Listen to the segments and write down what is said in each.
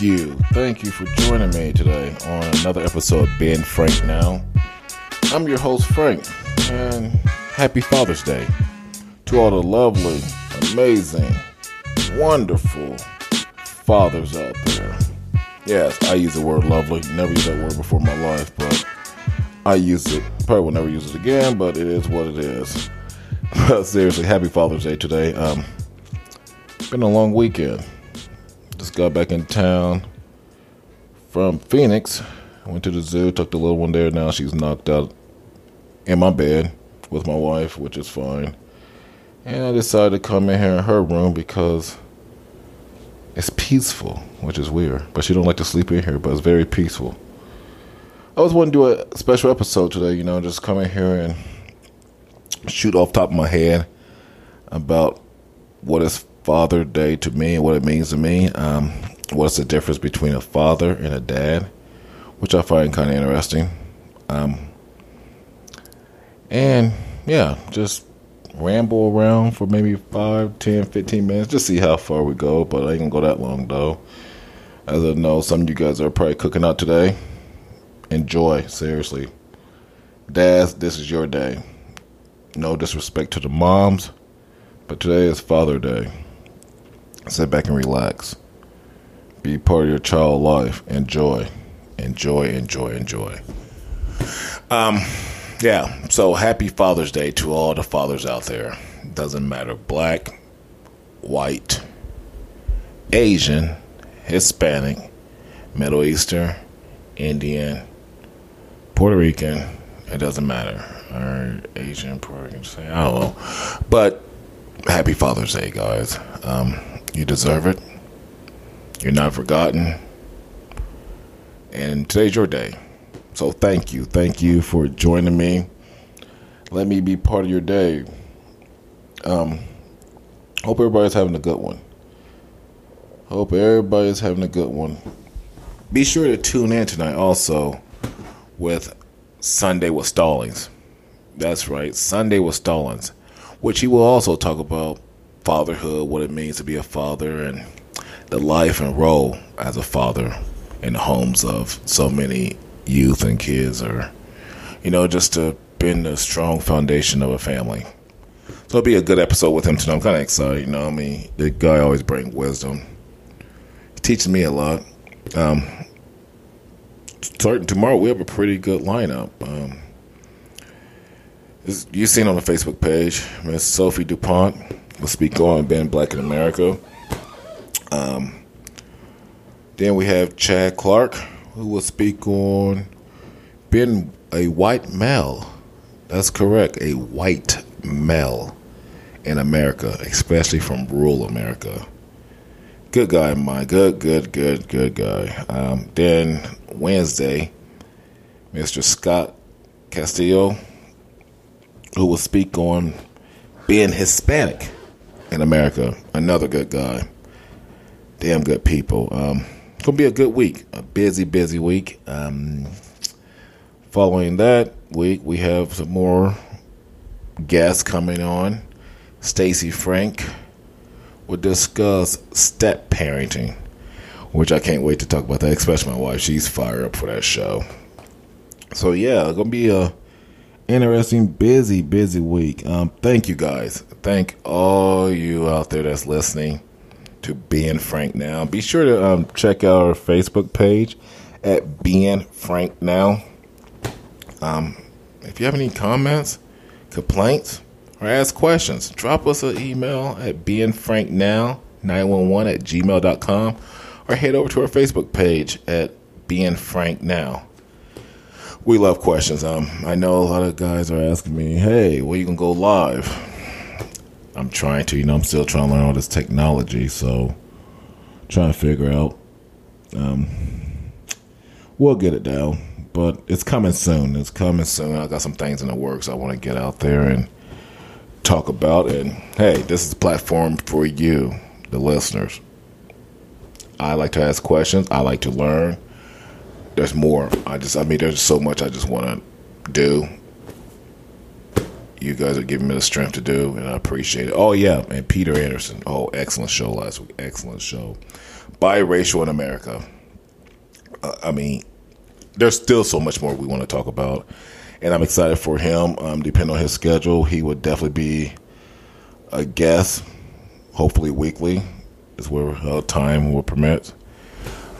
Thank you. Thank you for joining me today on another episode of Being Frank Now. I'm your host, Frank, and happy Father's Day to all the lovely, amazing, wonderful fathers out there. Yes, I use the word lovely. Never used that word before in my life, but I use it. Probably will never use it again, but it is what it is. Seriously, happy Father's Day today. Um, been a long weekend. Just got back in town from Phoenix. Went to the zoo, took the little one there. Now she's knocked out in my bed with my wife, which is fine. And I decided to come in here in her room because it's peaceful, which is weird. But she don't like to sleep in here, but it's very peaceful. I was wanting to do a special episode today, you know, just come in here and shoot off top of my head about what is Father Day to me and what it means to me. Um, what's the difference between a father and a dad, which I find kind of interesting. Um, and yeah, just ramble around for maybe 5, 10, 15 minutes, just see how far we go. But I ain't gonna go that long though. As I know, some of you guys are probably cooking out today. Enjoy, seriously. Dads, this is your day. No disrespect to the moms, but today is Father Day. Sit back and relax. Be part of your child life. Enjoy. Enjoy, enjoy, enjoy. Um, yeah, so happy Father's Day to all the fathers out there. Doesn't matter black, white, Asian, Hispanic, Middle Eastern, Indian, Puerto Rican, it doesn't matter. Or Asian, Puerto Rican, say I don't know. But happy Father's Day, guys. Um, you deserve it. You're not forgotten. And today's your day. So thank you. Thank you for joining me. Let me be part of your day. Um, hope everybody's having a good one. Hope everybody's having a good one. Be sure to tune in tonight also with Sunday with Stallings. That's right, Sunday with Stallings, which he will also talk about fatherhood, what it means to be a father, and the life and role as a father in the homes of so many youth and kids, or, you know, just to build a strong foundation of a family. So it'll be a good episode with him tonight. I'm kind of excited, you know. I mean, the guy always brings wisdom. He teaches me a lot. Um, starting tomorrow, we have a pretty good lineup. Um, you've seen on the Facebook page, Miss Sophie DuPont will speak on being black in America. Um, then we have Chad Clark, who will speak on being a white male. That's correct, a white male in America, especially from rural America. Good guy, my good, good, good, good guy. Um, then Wednesday, Mr. Scott Castillo, who will speak on being Hispanic in America. Another good guy. Damn good people. Um, gonna be a good week. A busy, busy week. Um, following that week, we have some more guests coming on. Stacy Frank will discuss step parenting, which I can't wait to talk about that. Especially my wife; she's fired up for that show. So yeah, gonna be a interesting, busy, busy week. Um, thank you guys. Thank all you out there that's listening to Being Frank Now. Be sure to um, check out our Facebook page at Being Frank Now. Um, if you have any comments, complaints, or ask questions, drop us an email at beingfranknow911 at gmail.com or head over to our Facebook page at Being Frank Now we love questions. Um, I know a lot of guys are asking me, "Hey, when you gonna go live?" I'm trying to, you know, I'm still trying to learn all this technology, so trying to figure out. Um, we'll get it down, but it's coming soon. It's coming soon. I got some things in the works I want to get out there and talk about. And hey, this is a platform for you, the listeners. I like to ask questions. I like to learn there's more. I just, I mean, there's so much I just want to do. you guys are giving me the strength to do, and I appreciate it. Oh yeah, and Peter Anderson. Oh, excellent show last week. Excellent show. Biracial in America. Uh, I mean, there's still so much more we want to talk about, and I'm excited for him. Um, depending on his schedule, he would definitely be a guest. Hopefully, weekly is where uh, time will permit.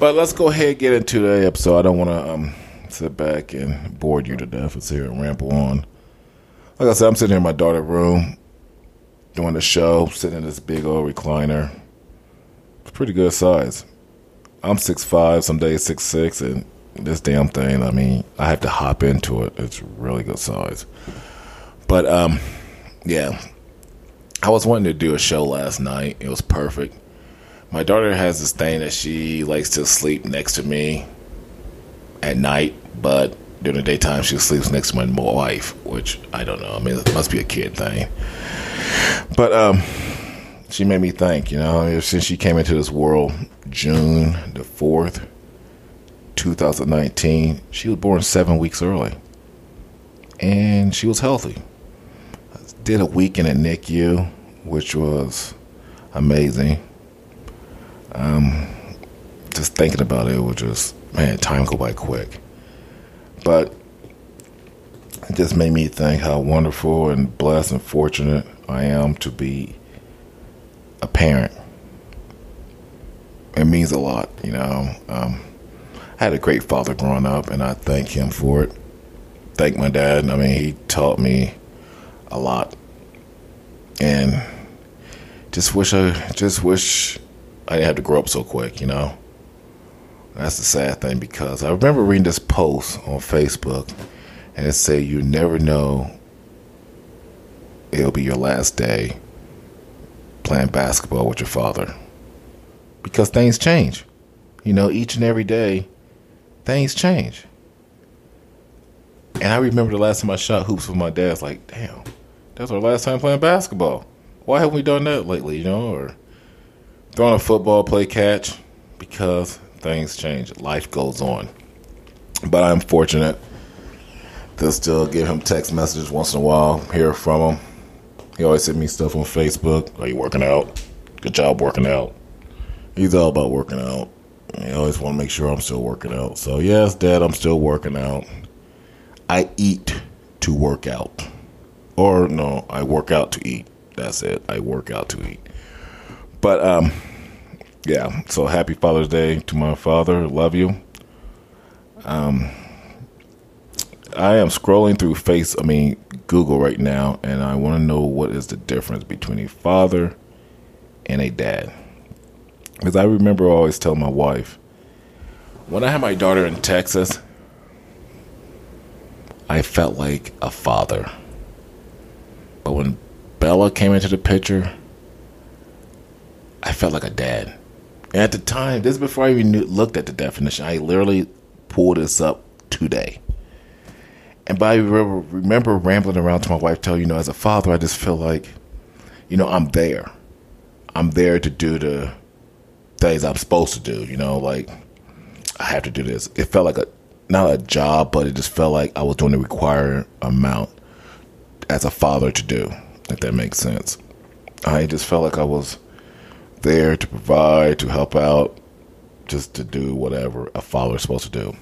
But let's go ahead and get into the episode. I don't want to um, sit back and bore you to death and sit here and ramble on. Like I said, I'm sitting here in my daughter's room doing the show, sitting in this big old recliner. It's pretty good size. I'm six five, some days six six, and this damn thing, I mean, I have to hop into it. It's really good size. But um yeah. I was wanting to do a show last night. It was perfect my daughter has this thing that she likes to sleep next to me at night, but during the daytime she sleeps next to my wife, which I don't know. I mean, it must be a kid thing. But um, she made me think, you know, since she came into this world June the 4th, 2019, she was born seven weeks early. And she was healthy. Did a week in a NICU, which was amazing um, just thinking about it it was just man, time go by quick. But it just made me think how wonderful and blessed and fortunate I am to be a parent. It means a lot, you know. Um, I had a great father growing up, and I thank him for it. Thank my dad. I mean, he taught me a lot, and just wish I just wish I didn't have to grow up so quick, you know. That's the sad thing because I remember reading this post on Facebook and it said you never know it'll be your last day playing basketball with your father. Because things change. You know, each and every day things change. And I remember the last time I shot hoops with my dad, it's like, damn, that's our last time playing basketball. Why haven't we done that lately, you know? Or throwing a football, play catch, because things change. Life goes on. But I'm fortunate to still give him text messages once in a while, hear from him. He always send me stuff on Facebook. Are you working out? Good job working out. He's all about working out. He always want to make sure I'm still working out. So, yes, Dad, I'm still working out. I eat to work out. Or, no, I work out to eat. That's it. I work out to eat. But um, yeah. So happy Father's Day to my father. Love you. Um, I am scrolling through Face. I mean Google right now, and I want to know what is the difference between a father and a dad. Because I remember always telling my wife when I had my daughter in Texas, I felt like a father. But when Bella came into the picture, I felt like a dad. And at the time, this is before I even knew, looked at the definition. I literally pulled this up today. And by remember, remember rambling around to my wife, telling you know, as a father, I just feel like, you know, I'm there. I'm there to do the things I'm supposed to do. You know, like I have to do this. It felt like a not a job, but it just felt like I was doing the required amount as a father to do. If that makes sense. I just felt like I was there to provide, to help out, just to do whatever a father is supposed to do.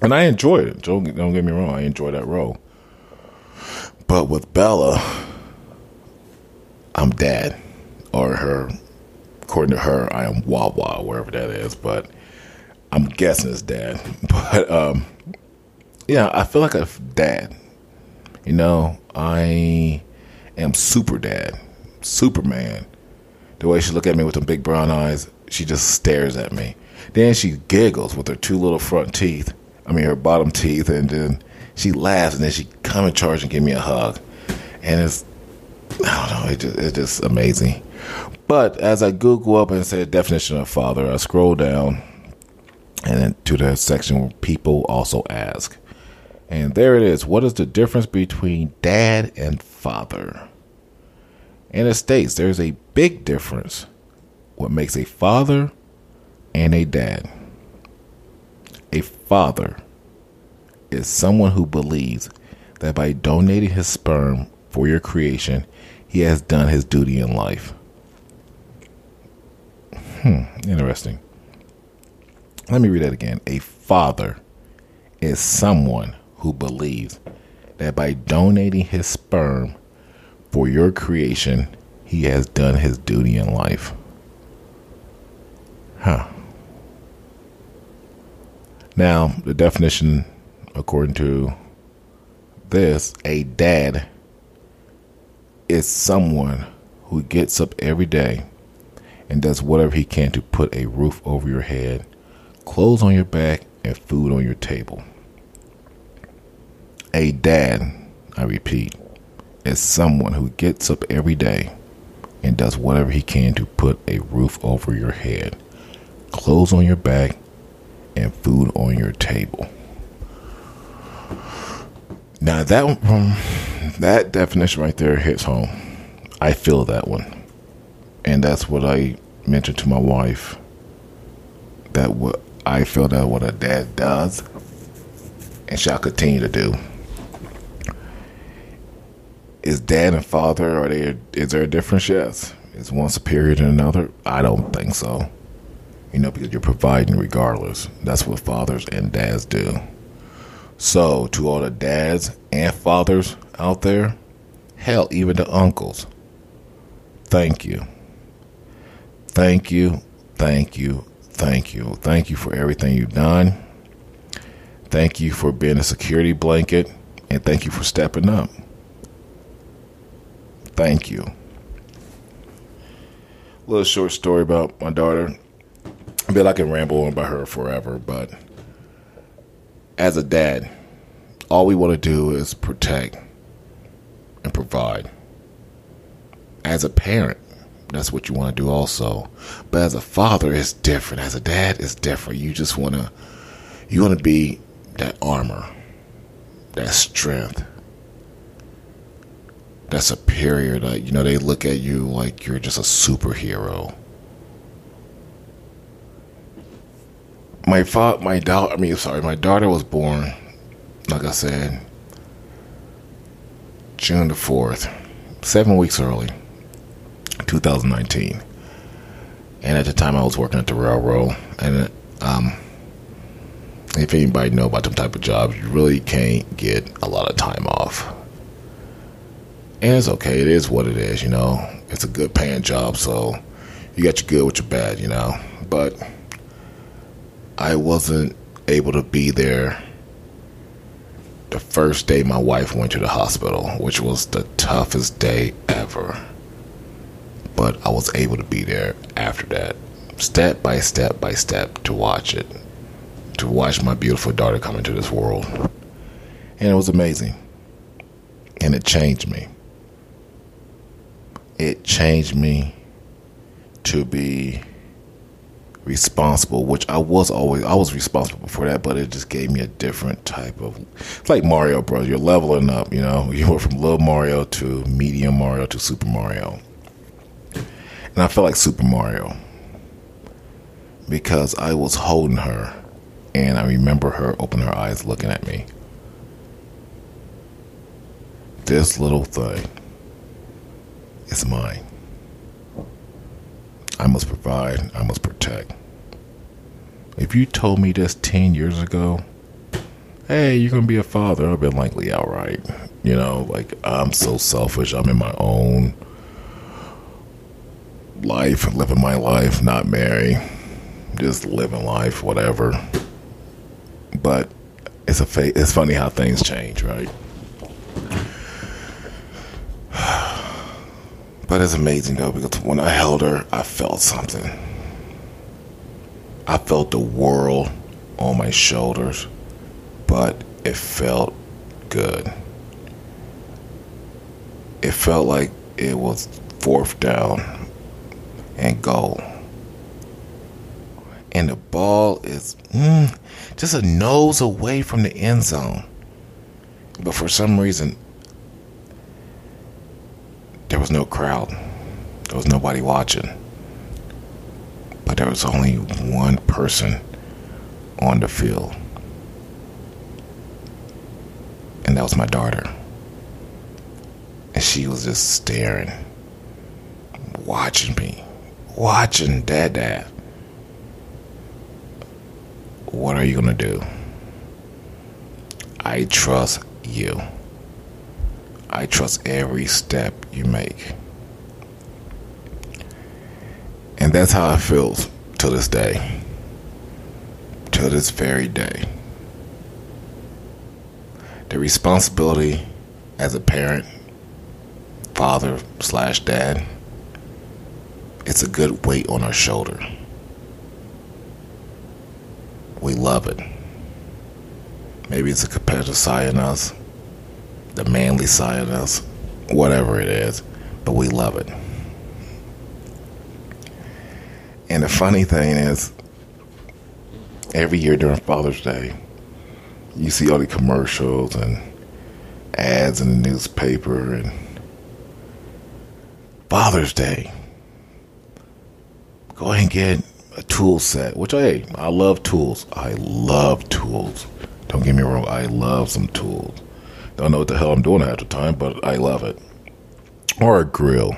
And I enjoyed it. Don't, don't get me wrong, I enjoyed that role. But with Bella, I'm dad, or her, according to her, I am Wawa, wherever that is. But I'm guessing it's dad. But um, yeah, I feel like a dad. You know, I am super dad, Superman the way she look at me with them big brown eyes, she just stares at me. Then she giggles with her two little front teeth. I mean, her bottom teeth, and then she laughs, and then she come in charge and give me a hug. And it's, I don't know, it just, it's just amazing. But as I Google up and say definition of father, I scroll down and then to the section where people also ask. And there it is. What is the difference between dad and father? And it states there's a big difference what makes a father and a dad. A father is someone who believes that by donating his sperm for your creation, he has done his duty in life. Hmm, interesting. Let me read that again. A father is someone who believes that by donating his sperm for your creation, he has done his duty in life. Huh. Now, the definition, according to this, a dad is someone who gets up every day and does whatever he can to put a roof over your head, clothes on your back, and food on your table. A dad, I repeat, is someone who gets up every day and does whatever he can to put a roof over your head, clothes on your back, and food on your table. Now that um, that definition right there hits home. I feel that one, and that's what I mentioned to my wife. That what I feel that what a dad does, and shall continue to do. Is dad and father are they? Is there a difference? Yes. Is one superior to another? I don't think so. You know, because you're providing regardless. That's what fathers and dads do. So, to all the dads and fathers out there, hell, even the uncles, thank you. Thank you, thank you, thank you. Thank you for everything you've done. Thank you for being a security blanket, and thank you for stepping up. Thank you. A little short story about my daughter. I bet I can ramble on about her forever, but as a dad, all we want to do is protect and provide. As a parent, that's what you want to do also. But as a father, it's different. As a dad, it's different. You just want to, you want to be that armor, that strength, that superior. That you know they look at you like you're just a superhero. my father, my daughter, I mean, sorry, my daughter was born, like I said, June the 4th, seven weeks early, 2019. And at the time, I was working at the railroad. And um, if anybody know about them type of jobs, you really can't get a lot of time off. And it's okay. It is what it is, you know. It's a good paying job, so you got your good with your bad, you know. But I wasn't able to be there the first day my wife went to the hospital, which was the toughest day ever. But I was able to be there after that, step by step by step, to watch it, to watch my beautiful daughter come into this world. And it was amazing. And it changed me. It changed me to be responsible, which I was always I was responsible for that, but it just gave me a different type of it's like Mario Bros. You're leveling up, you know. You went from little Mario to medium Mario to Super Mario. And I felt like Super Mario. Because I was holding her and I remember her opening her eyes looking at me. This little thing is mine. I must provide, I must protect. If you told me this 10 years ago, hey, you're going to be a father, I've been likely outright. You know, like, I'm so selfish. I'm in my own life, living my life, not married, just living life, whatever. But it's a fa- it's funny how things change, right? But it's amazing though because when I held her, I felt something. I felt the world on my shoulders, but it felt good. It felt like it was fourth down and goal. And the ball is mm, just a nose away from the end zone. But for some reason, there was no crowd. There was nobody watching. But there was only one person on the field. And that was my daughter. And she was just staring, watching me, watching Dad Dad. What are you going to do? I trust you. I trust every step you make. And that's how it feels to this day. To this very day. The responsibility as a parent, father slash dad, it's a good weight on our shoulder. We love it. Maybe it's a competitive side in us, the manly side in us, whatever it is, but we love it. And the funny thing is, every year during Father's Day, you see all the commercials and ads in the newspaper and Father's Day. Go ahead and get a tool set, which hey, I love tools. I love tools. Don't get me wrong, I love some tools. Don't know what the hell I'm doing half the time, but I love it. Or a grill.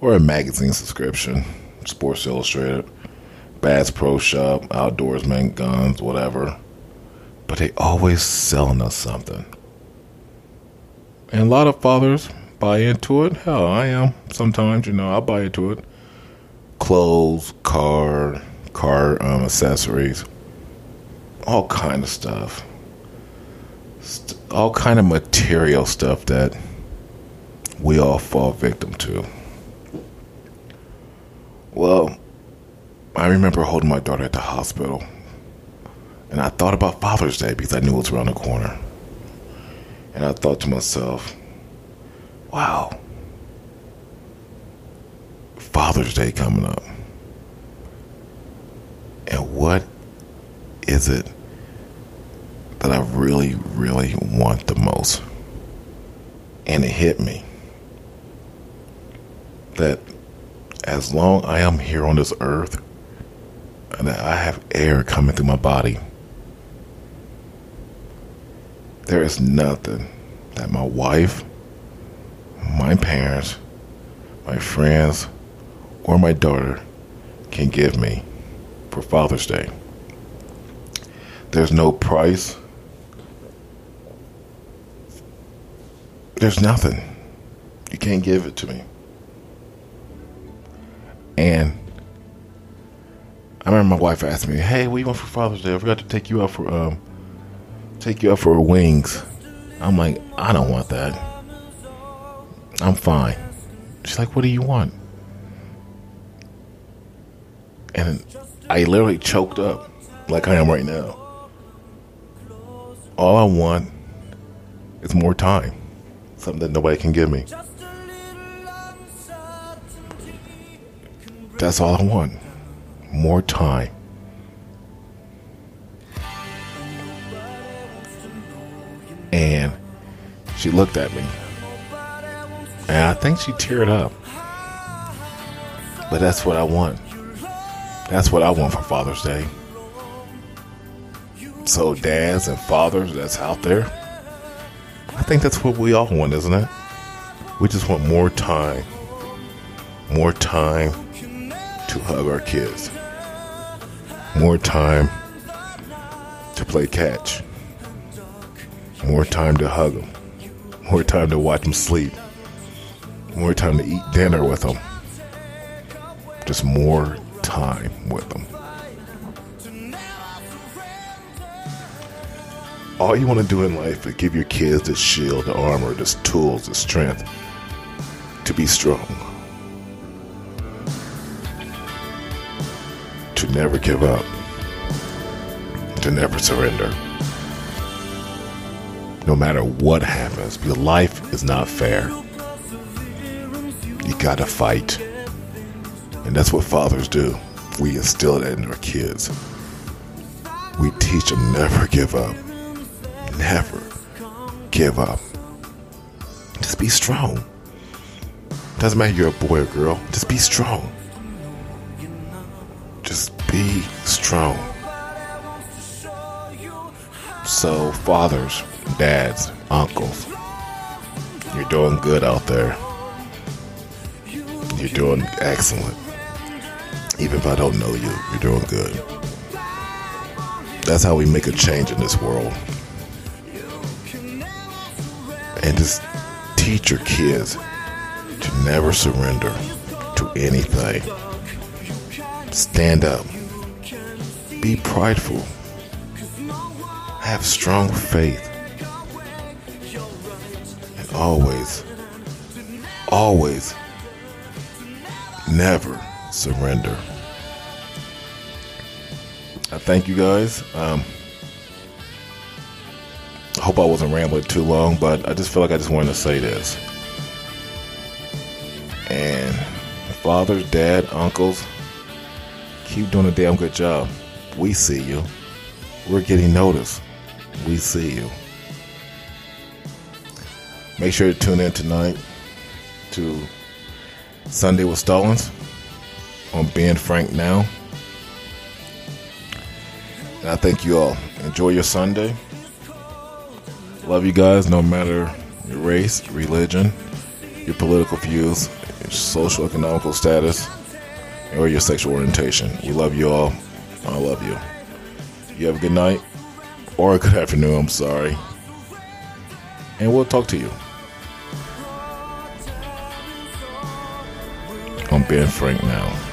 Or a magazine subscription. Sports Illustrated. Bass Pro Shop, Outdoorsman, Guns, whatever. But they always selling us something. And a lot of fathers buy into it. Hell, I am. Sometimes, you know, I buy into it. Clothes, car, car um, accessories all kind of stuff, all kind of material stuff that we all fall victim to. Well, I remember holding my daughter at the hospital, and I thought about Father's Day because I knew it was around the corner. And I thought to myself, wow, Father's Day coming up. And what is it that I really, really want the most? And it hit me that as long I am here on this earth and that I have air coming through my body, there is nothing that my wife, my parents, my friends, or my daughter can give me for Father's Day. There's no price. There's nothing. You can't give it to me. And I remember my wife asked me, "Hey, what you want for Father's Day? I forgot to take you out for um, take you out for wings." I'm like, "I don't want that. I'm fine." She's like, "What do you want?" And I literally choked up, like I am right now all I want is more time. Something that nobody can give me. That's all I want. More time. And she looked at me. And I think she teared up. But that's what I want. That's what I want for Father's Day. So, dads and fathers that's out there, think that's what we all want, isn't it? We just want more time. More time to hug our kids. More time to play catch. More time to hug them. More time to watch them sleep. More time to eat dinner with them. Just more time with them. All you want to do in life is give your kids the shield, the armor, the tools, the strength to be strong. To never give up. To never surrender. No matter what happens, because life is not fair. You gotta fight. And that's what fathers do. We instill that in our kids. We teach them never give up never give up. Just be strong. Doesn't matter you're a boy or girl, just be strong. Just be strong. So, fathers, dads, uncles, You're doing good out there. You're doing excellent. Even if I don't know you, you're doing good. That's how we make a change in this world. And just teach your kids to never surrender to anything. Stand up. Be prideful. Have strong faith. And always, always, never surrender. I thank you guys. Um, hope I wasn't rambling too long, but I just feel like I just wanted to say this. And fathers, dad, uncles, keep doing a damn good job. We see you. We're getting noticed. We see you. Make sure to tune in tonight to Sunday with Stallings on Being Frank Now. And I thank you all. Enjoy your Sunday. Love you guys no matter your race, religion, your political views, your social economical status, or your sexual orientation. We love you all. I love you. You have a good night or a good afternoon, I'm sorry. And we'll talk to you. I'm Being Frank now.